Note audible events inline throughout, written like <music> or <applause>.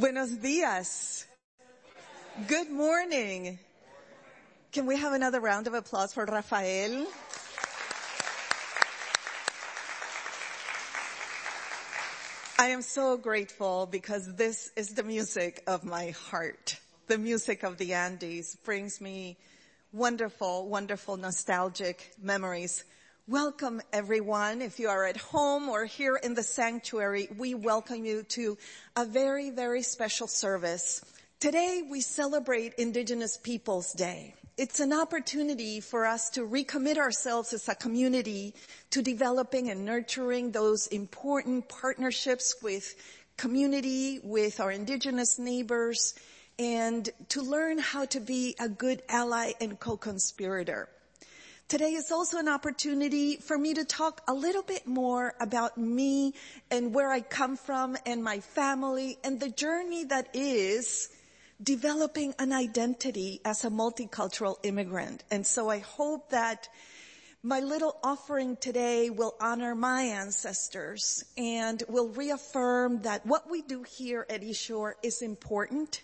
Buenos dias. Good morning. Can we have another round of applause for Rafael? I am so grateful because this is the music of my heart. The music of the Andes brings me wonderful, wonderful nostalgic memories. Welcome everyone. If you are at home or here in the sanctuary, we welcome you to a very, very special service. Today we celebrate Indigenous Peoples Day. It's an opportunity for us to recommit ourselves as a community to developing and nurturing those important partnerships with community, with our indigenous neighbors, and to learn how to be a good ally and co-conspirator. Today is also an opportunity for me to talk a little bit more about me and where I come from and my family and the journey that is developing an identity as a multicultural immigrant. And so I hope that my little offering today will honor my ancestors and will reaffirm that what we do here at East Shore is important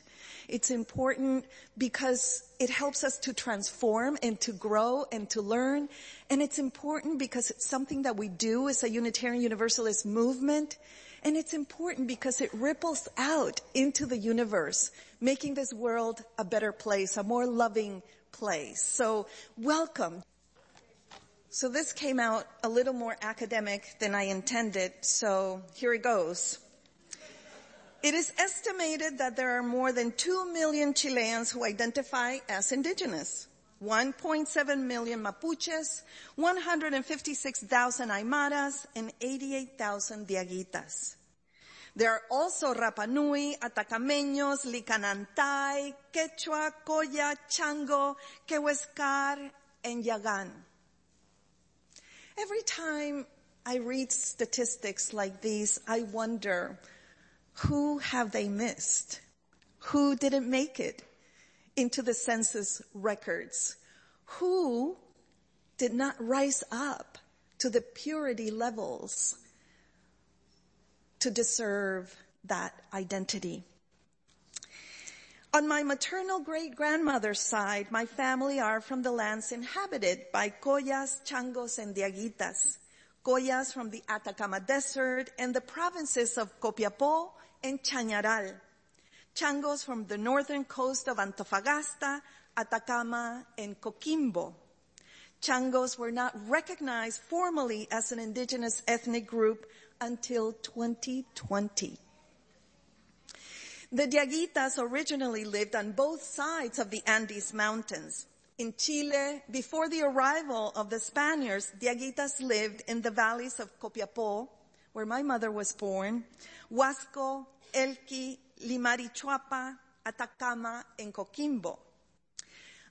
it's important because it helps us to transform and to grow and to learn. And it's important because it's something that we do as a Unitarian Universalist movement. And it's important because it ripples out into the universe, making this world a better place, a more loving place. So welcome. So this came out a little more academic than I intended, so here it goes. It is estimated that there are more than 2 million Chileans who identify as indigenous. 1.7 million Mapuches, 156,000 Aymaras, and 88,000 Diaguitas. There are also Rapanui, Atacameños, Licanantay, Quechua, Colla, Chango, Kawésqar, and Yagan. Every time I read statistics like these, I wonder, who have they missed? Who didn't make it into the census records? Who did not rise up to the purity levels to deserve that identity? On my maternal great grandmother's side, my family are from the lands inhabited by Collas, Changos, and Diaguitas. Collas from the Atacama Desert and the provinces of Copiapó, and Chañaral. Changos from the northern coast of Antofagasta, Atacama, and Coquimbo. Changos were not recognized formally as an indigenous ethnic group until 2020. The Diaguitas originally lived on both sides of the Andes Mountains. In Chile, before the arrival of the Spaniards, Diaguitas lived in the valleys of Copiapó, where my mother was born, Huasco, Elqui, Limarí-Choapa, Atacama, and Coquimbo.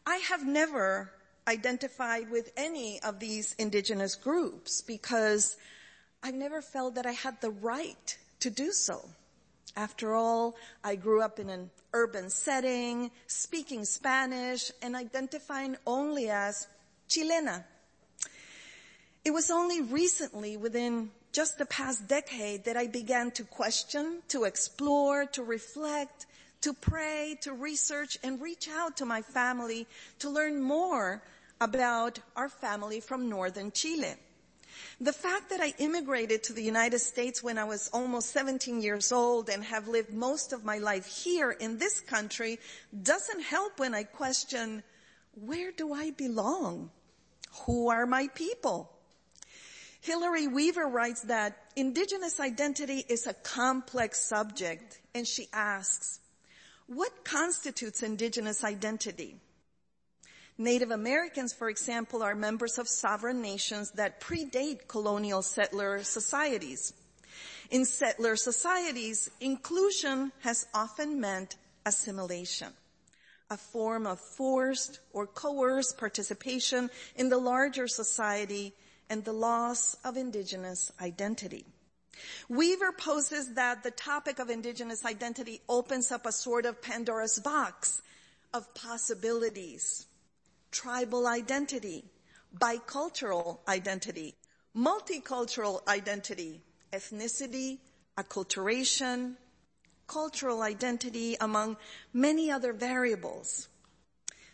I have never identified with any of these indigenous groups because I never felt that I had the right to do so. After all, I grew up in an urban setting, speaking Spanish, and identifying only as Chilena. It was only recently, within just the past decade that I began to question, to explore, to reflect, to pray, to research and reach out to my family to learn more about our family from northern Chile. The fact that I immigrated to the United States when I was almost 17 years old and have lived most of my life here in this country doesn't help when I question, where do I belong? Who are my people? Hilary Weaver writes that indigenous identity is a complex subject and she asks, what constitutes indigenous identity? Native Americans, for example, are members of sovereign nations that predate colonial settler societies. In settler societies, inclusion has often meant assimilation, a form of forced or coerced participation in the larger society and the loss of indigenous identity. Weaver poses that the topic of indigenous identity opens up a sort of Pandora's box of possibilities. Tribal identity, bicultural identity, multicultural identity, ethnicity, acculturation, cultural identity, among many other variables.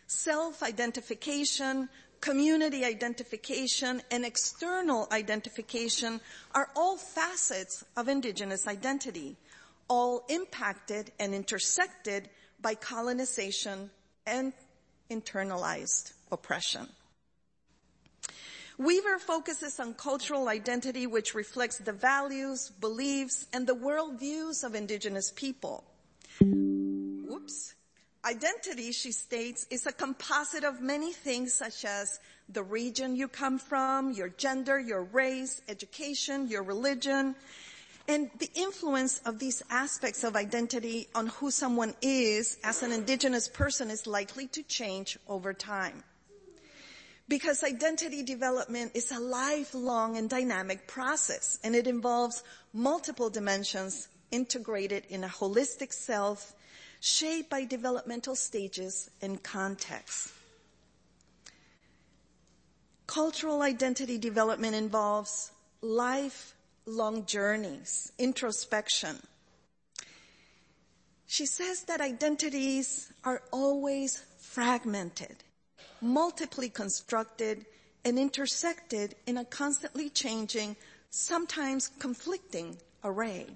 Self-identification, community identification, and external identification are all facets of indigenous identity, all impacted and intersected by colonization and internalized oppression. Weaver focuses on cultural identity which reflects the values, beliefs, and the worldviews of indigenous people. Whoops. Identity, she states, is a composite of many things such as the region you come from, your gender, your race, education, your religion, and the influence of these aspects of identity on who someone is as an indigenous person is likely to change over time. Because identity development is a lifelong and dynamic process, and it involves multiple dimensions integrated in a holistic self shaped by developmental stages and contexts. Cultural identity development involves lifelong journeys, introspection. She says that identities are always fragmented multiply constructed and intersected in a constantly changing, sometimes conflicting array.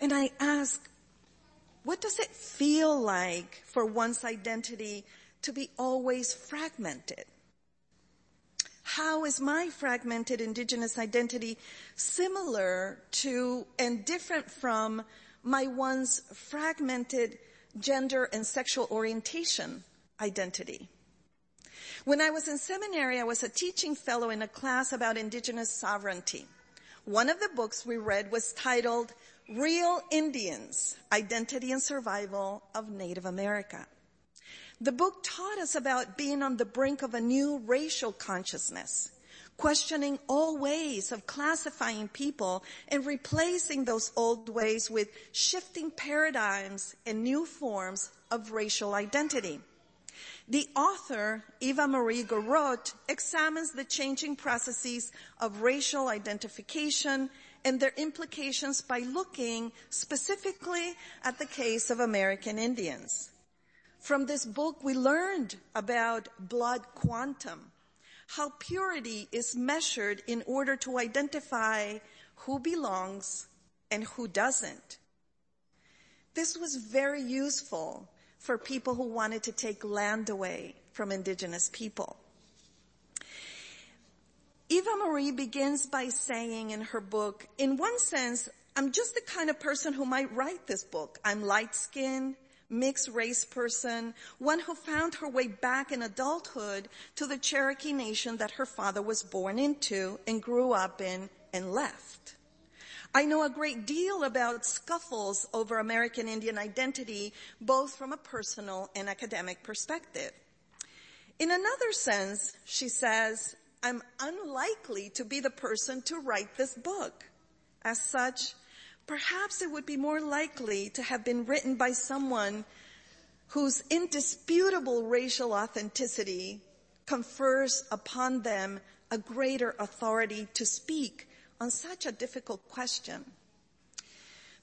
And I ask, what does it feel like for one's identity to be always fragmented? How is my fragmented indigenous identity similar to and different from my once fragmented gender and sexual orientation identity. When I was in seminary, I was a teaching fellow in a class about indigenous sovereignty. One of the books we read was titled Real Indians, Identity and Survival of Native America. The book taught us about being on the brink of a new racial consciousness, questioning all ways of classifying people and replacing those old ways with shifting paradigms and new forms of racial identity. The author, Eva Marie Garroutte, examines the changing processes of racial identification and their implications by looking specifically at the case of American Indians. From this book, we learned about blood quantum, how purity is measured in order to identify who belongs and who doesn't. This was very useful for people who wanted to take land away from indigenous people. Eva Marie begins by saying in her book, in one sense, I'm just the kind of person who might write this book. I'm light skinned, mixed race person, one who found her way back in adulthood to the Cherokee nation that her father was born into and grew up in and left. I know a great deal about scuffles over American Indian identity, both from a personal and academic perspective. In another sense, she says, I'm unlikely to be the person to write this book. As such, perhaps it would be more likely to have been written by someone whose indisputable racial authenticity confers upon them a greater authority to speak on such a difficult question.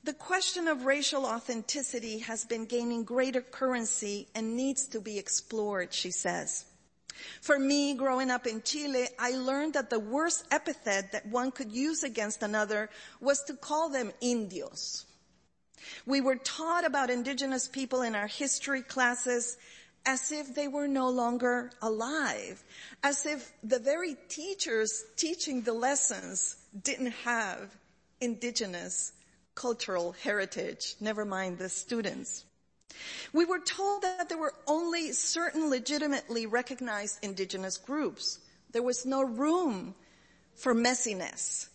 The question of racial authenticity has been gaining greater currency and needs to be explored, she says. For me, growing up in Chile, I learned that the worst epithet that one could use against another was to call them indios. We were taught about indigenous people in our history classes as if they were no longer alive, as if the very teachers teaching the lessons didn't have indigenous cultural heritage, never mind the students. We were told that there were only certain legitimately recognized indigenous groups. There was no room for messiness,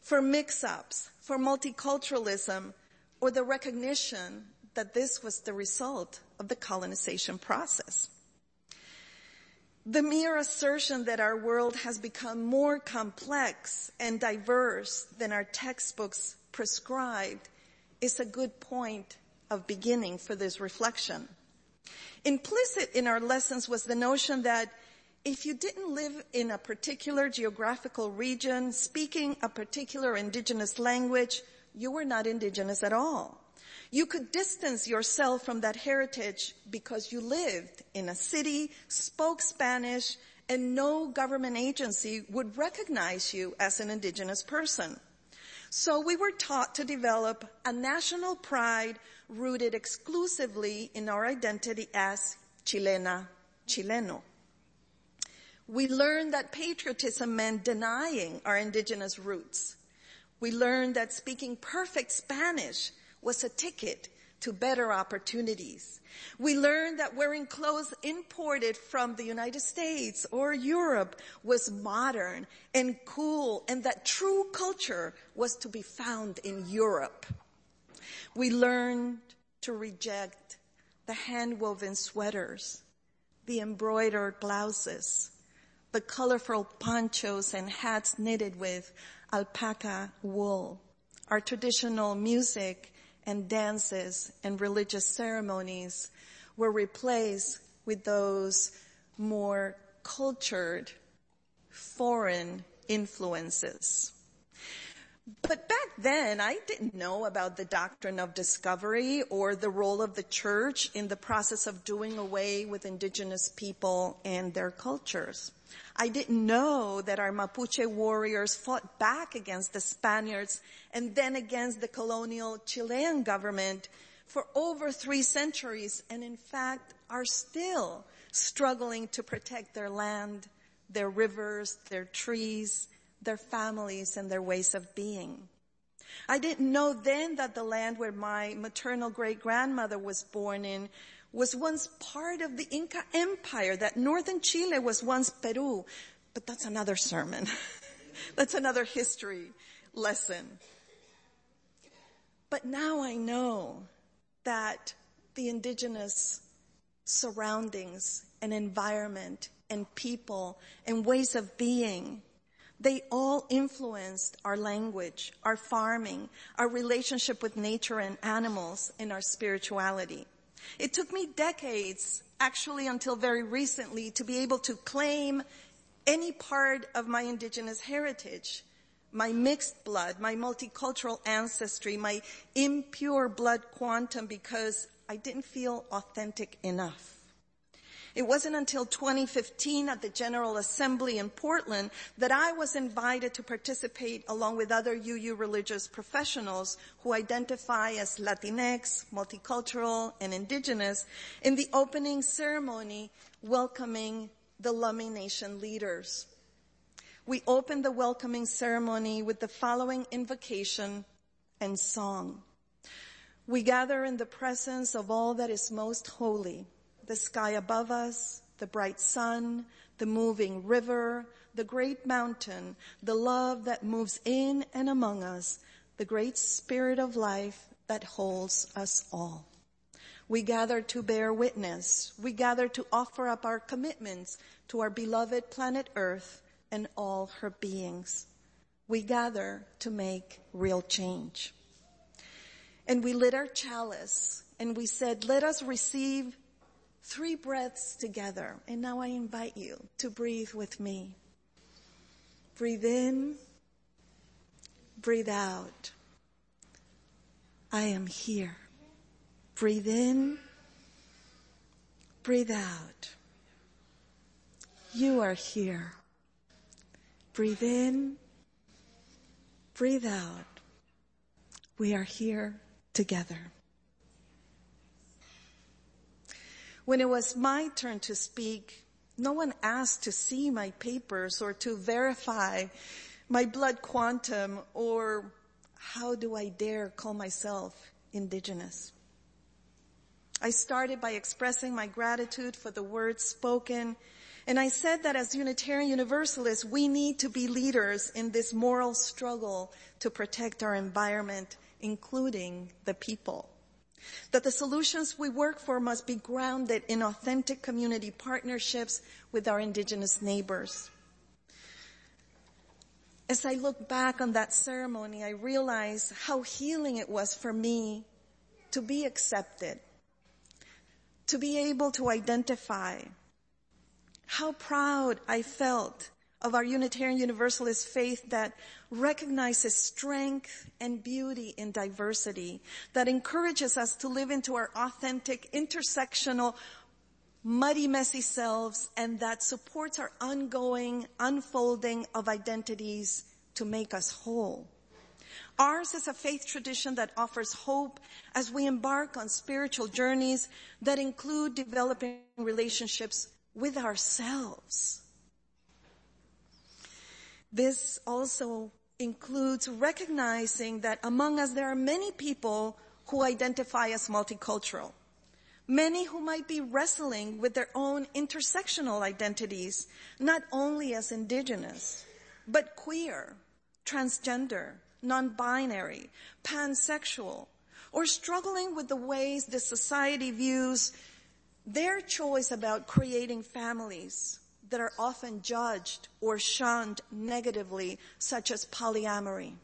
for mix-ups, for multiculturalism, or the recognition that this was the result of the colonization process. The mere assertion that our world has become more complex and diverse than our textbooks prescribed is a good point of beginning for this reflection. Implicit in our lessons was the notion that if you didn't live in a particular geographical region, speaking a particular indigenous language, you were not indigenous at all. You could distance yourself from that heritage because you lived in a city, spoke Spanish, and no government agency would recognize you as an indigenous person. So we were taught to develop a national pride rooted exclusively in our identity as Chilena, Chileno. We learned that patriotism meant denying our indigenous roots. We learned that speaking perfect Spanish was a ticket to better opportunities. We learned that wearing clothes imported from the United States or Europe was modern and cool and that true culture was to be found in Europe. We learned to reject the hand-woven sweaters, the embroidered blouses, the colorful ponchos and hats knitted with alpaca wool, our traditional music and dances and religious ceremonies were replaced with those more cultured foreign influences. But then, I didn't know about the doctrine of discovery or the role of the church in the process of doing away with indigenous people and their cultures. I didn't know that our Mapuche warriors fought back against the Spaniards and then against the colonial Chilean government for over three centuries and in fact are still struggling to protect their land, their rivers, their trees, their families and their ways of being. I didn't know then that the land where my maternal great grandmother was born in was once part of the Inca Empire, that northern Chile was once Peru. But that's another sermon. <laughs> that's another history lesson. But now I know that the indigenous surroundings and environment and people and ways of being, they all influenced our language, our farming, our relationship with nature and animals, and our spirituality. It took me decades, actually until very recently, to be able to claim any part of my indigenous heritage, my mixed blood, my multicultural ancestry, my impure blood quantum because I didn't feel authentic enough. It wasn't until 2015 at the General Assembly in Portland that I was invited to participate along with other UU religious professionals who identify as Latinx, multicultural, and indigenous in the opening ceremony welcoming the Lummi Nation leaders. We opened the welcoming ceremony with the following invocation and song. We gather in the presence of all that is most holy the sky above us, the bright sun, the moving river, the great mountain, the love that moves in and among us, the great spirit of life that holds us all. We gather to bear witness. We gather to offer up our commitments to our beloved planet Earth and all her beings. We gather to make real change. And we lit our chalice and we said, let us receive three breaths together. And now I invite you to breathe with me. Breathe in, breathe out. I am here. Breathe in, breathe out. You are here. Breathe in, breathe out. We are here together. When it was my turn to speak, no one asked to see my papers or to verify my blood quantum or how do I dare call myself indigenous. I started by expressing my gratitude for the words spoken and I said that as Unitarian Universalists, we need to be leaders in this moral struggle to protect our environment, including the people that the solutions we work for must be grounded in authentic community partnerships with our indigenous neighbors. As I look back on that ceremony, I realize how healing it was for me to be accepted, to be able to identify how proud I felt of our Unitarian Universalist faith that recognizes strength and beauty in diversity, that encourages us to live into our authentic, intersectional, muddy, messy selves, and that supports our ongoing unfolding of identities to make us whole. Ours is a faith tradition that offers hope as we embark on spiritual journeys that include developing relationships with ourselves. This also includes recognizing that among us there are many people who identify as multicultural. Many who might be wrestling with their own intersectional identities, not only as indigenous, but queer, transgender, non-binary, pansexual, or struggling with the ways the society views their choice about creating families that are often judged or shunned negatively, such as polyamory.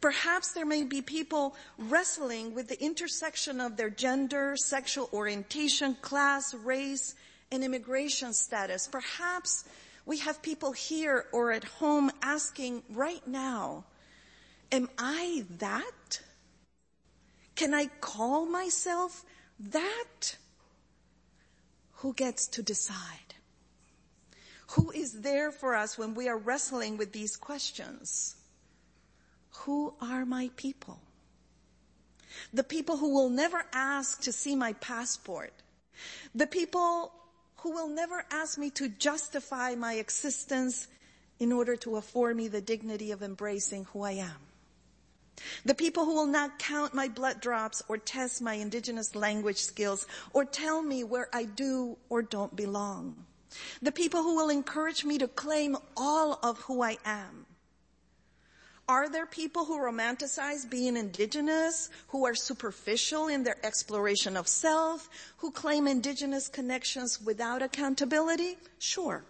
Perhaps there may be people wrestling with the intersection of their gender, sexual orientation, class, race, and immigration status. Perhaps we have people here or at home asking right now, am I that? Can I call myself that? Who gets to decide? Who is there for us when we are wrestling with these questions? Who are my people? The people who will never ask to see my passport. The people who will never ask me to justify my existence in order to afford me the dignity of embracing who I am. The people who will not count my blood drops or test my indigenous language skills or tell me where I do or don't belong. The people who will encourage me to claim all of who I am. Are there people who romanticize being indigenous, who are superficial in their exploration of self, who claim indigenous connections without accountability? Sure.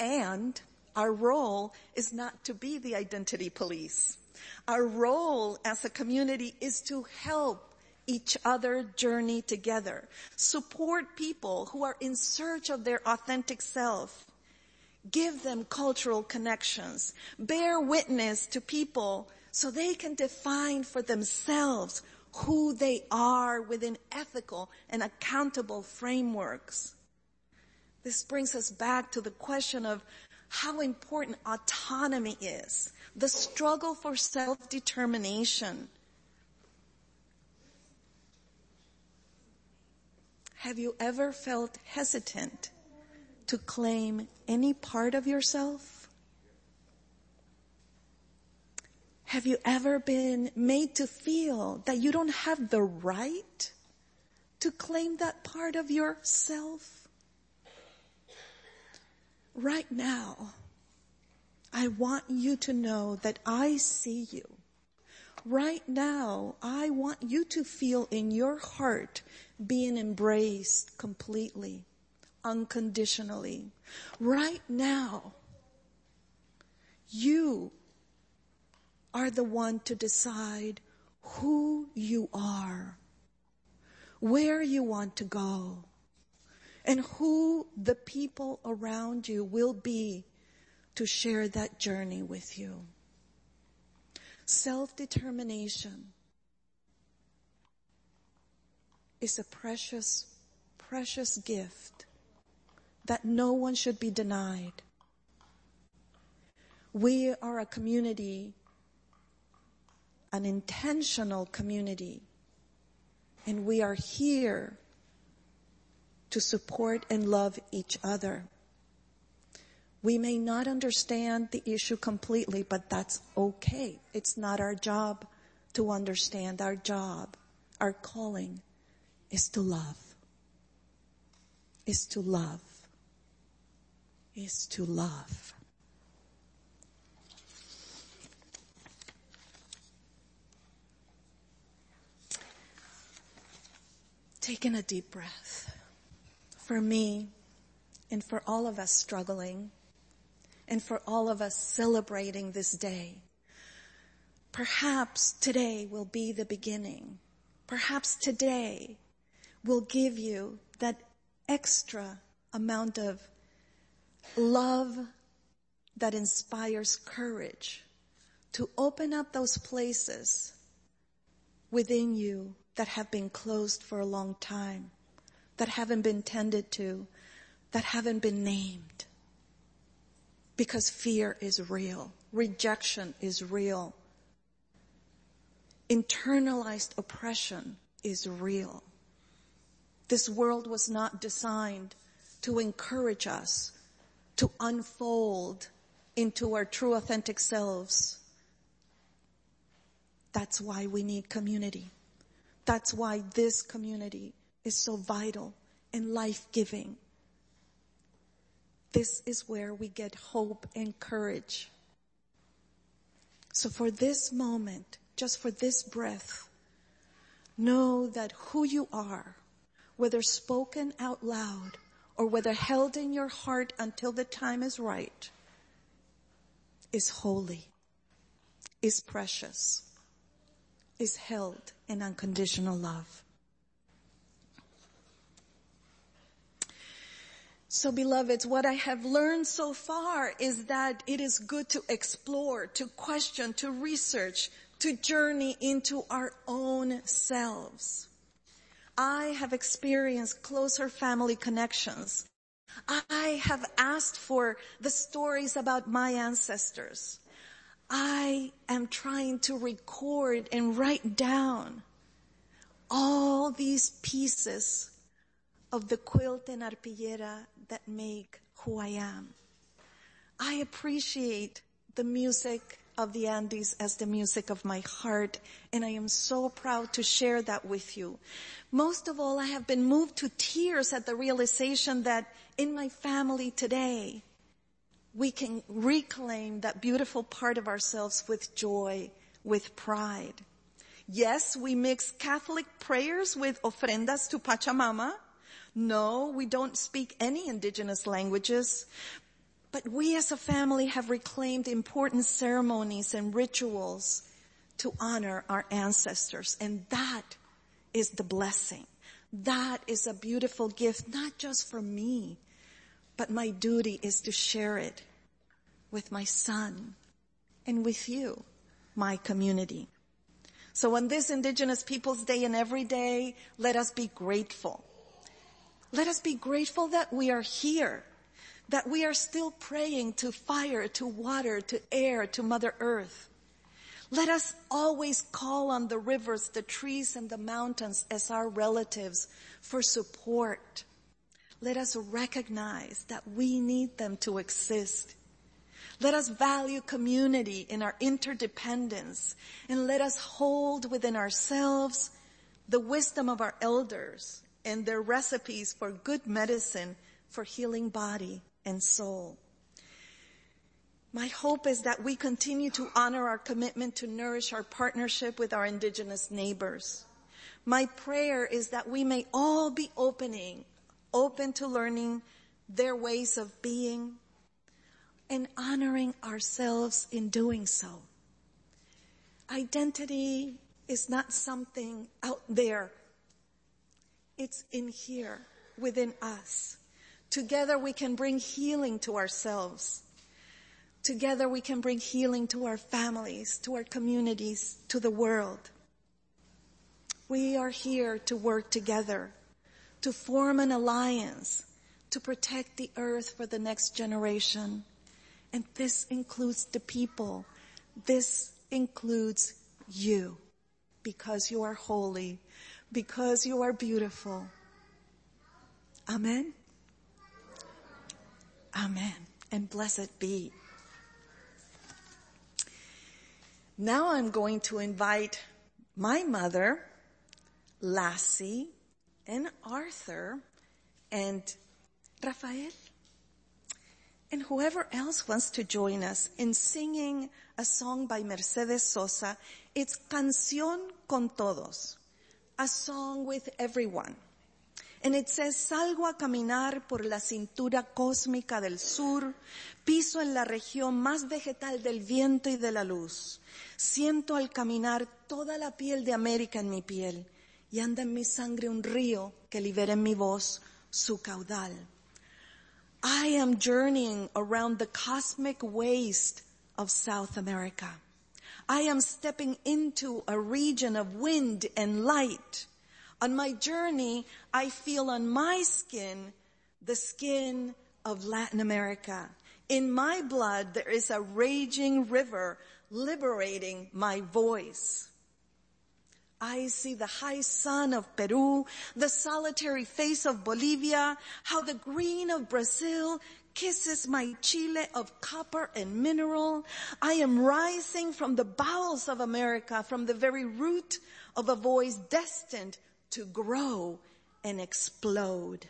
And our role is not to be the identity police. Our role as a community is to help each other journey together. Support people who are in search of their authentic self. Give them cultural connections. Bear witness to people so they can define for themselves who they are within ethical and accountable frameworks. This brings us back to the question of how important autonomy is, the struggle for self-determination, Have you ever felt hesitant to claim any part of yourself? Have you ever been made to feel that you don't have the right to claim that part of yourself? Right now, I want you to know that I see you. Right now, I want you to feel in your heart being embraced completely, unconditionally. Right now, you are the one to decide who you are, where you want to go, and who the people around you will be to share that journey with you. Self-determination is a precious, precious gift that no one should be denied. We are a community, an intentional community, and we are here to support and love each other. We may not understand the issue completely, but that's okay. It's not our job to understand our job, our calling is to love. Is to love. Is to love. Taking a deep breath. For me, and for all of us struggling, and for all of us celebrating this day. Perhaps today will be the beginning. Perhaps today will give you that extra amount of love that inspires courage to open up those places within you that have been closed for a long time, that haven't been tended to, that haven't been named. Because fear is real. Rejection is real. Internalized oppression is real. This world was not designed to encourage us to unfold into our true authentic selves. That's why we need community. That's why this community is so vital and life-giving. This is where we get hope and courage. So for this moment, just for this breath, know that who you are, whether spoken out loud or whether held in your heart until the time is right, is holy, is precious, is held in unconditional love. So beloveds, what I have learned so far is that it is good to explore, to question, to research, to journey into our own selves. I have experienced closer family connections. I have asked for the stories about my ancestors. I am trying to record and write down all these pieces of the quilt and arpillera that make who I am. I appreciate the music of the Andes as the music of my heart, and I am so proud to share that with you. Most of all, I have been moved to tears at the realization that in my family today, we can reclaim that beautiful part of ourselves with joy, with pride. Yes, we mix Catholic prayers with ofrendas to Pachamama, no, we don't speak any indigenous languages, but we as a family have reclaimed important ceremonies and rituals to honor our ancestors. And that is the blessing. That is a beautiful gift, not just for me, but my duty is to share it with my son and with you, my community. So on this Indigenous Peoples Day and every day, let us be grateful let us be grateful that we are here, that we are still praying to fire, to water, to air, to Mother Earth. Let us always call on the rivers, the trees, and the mountains as our relatives for support. Let us recognize that we need them to exist. Let us value community in our interdependence and let us hold within ourselves the wisdom of our elders and their recipes for good medicine for healing body and soul. My hope is that we continue to honor our commitment to nourish our partnership with our indigenous neighbors. My prayer is that we may all be opening, open to learning their ways of being and honoring ourselves in doing so. Identity is not something out there it's in here within us. Together we can bring healing to ourselves. Together we can bring healing to our families, to our communities, to the world. We are here to work together, to form an alliance, to protect the earth for the next generation. And this includes the people. This includes you because you are holy because you are beautiful. Amen. Amen. And blessed be. Now I'm going to invite my mother, Lassie, and Arthur, and Rafael, and whoever else wants to join us in singing a song by Mercedes Sosa. It's Canción con Todos a song with everyone. And it says, salgo a caminar por la cintura cósmica del sur, piso en la región más vegetal del viento y de la luz. Siento al caminar toda la piel de América en mi piel y anda en mi sangre un río que libera en mi voz su caudal. I am journeying around the cosmic waste of South America. I am stepping into a region of wind and light. On my journey, I feel on my skin the skin of Latin America. In my blood, there is a raging river liberating my voice. I see the high sun of Peru, the solitary face of Bolivia, how the green of Brazil kisses my Chile of copper and mineral. I am rising from the bowels of America, from the very root of a voice destined to grow and explode.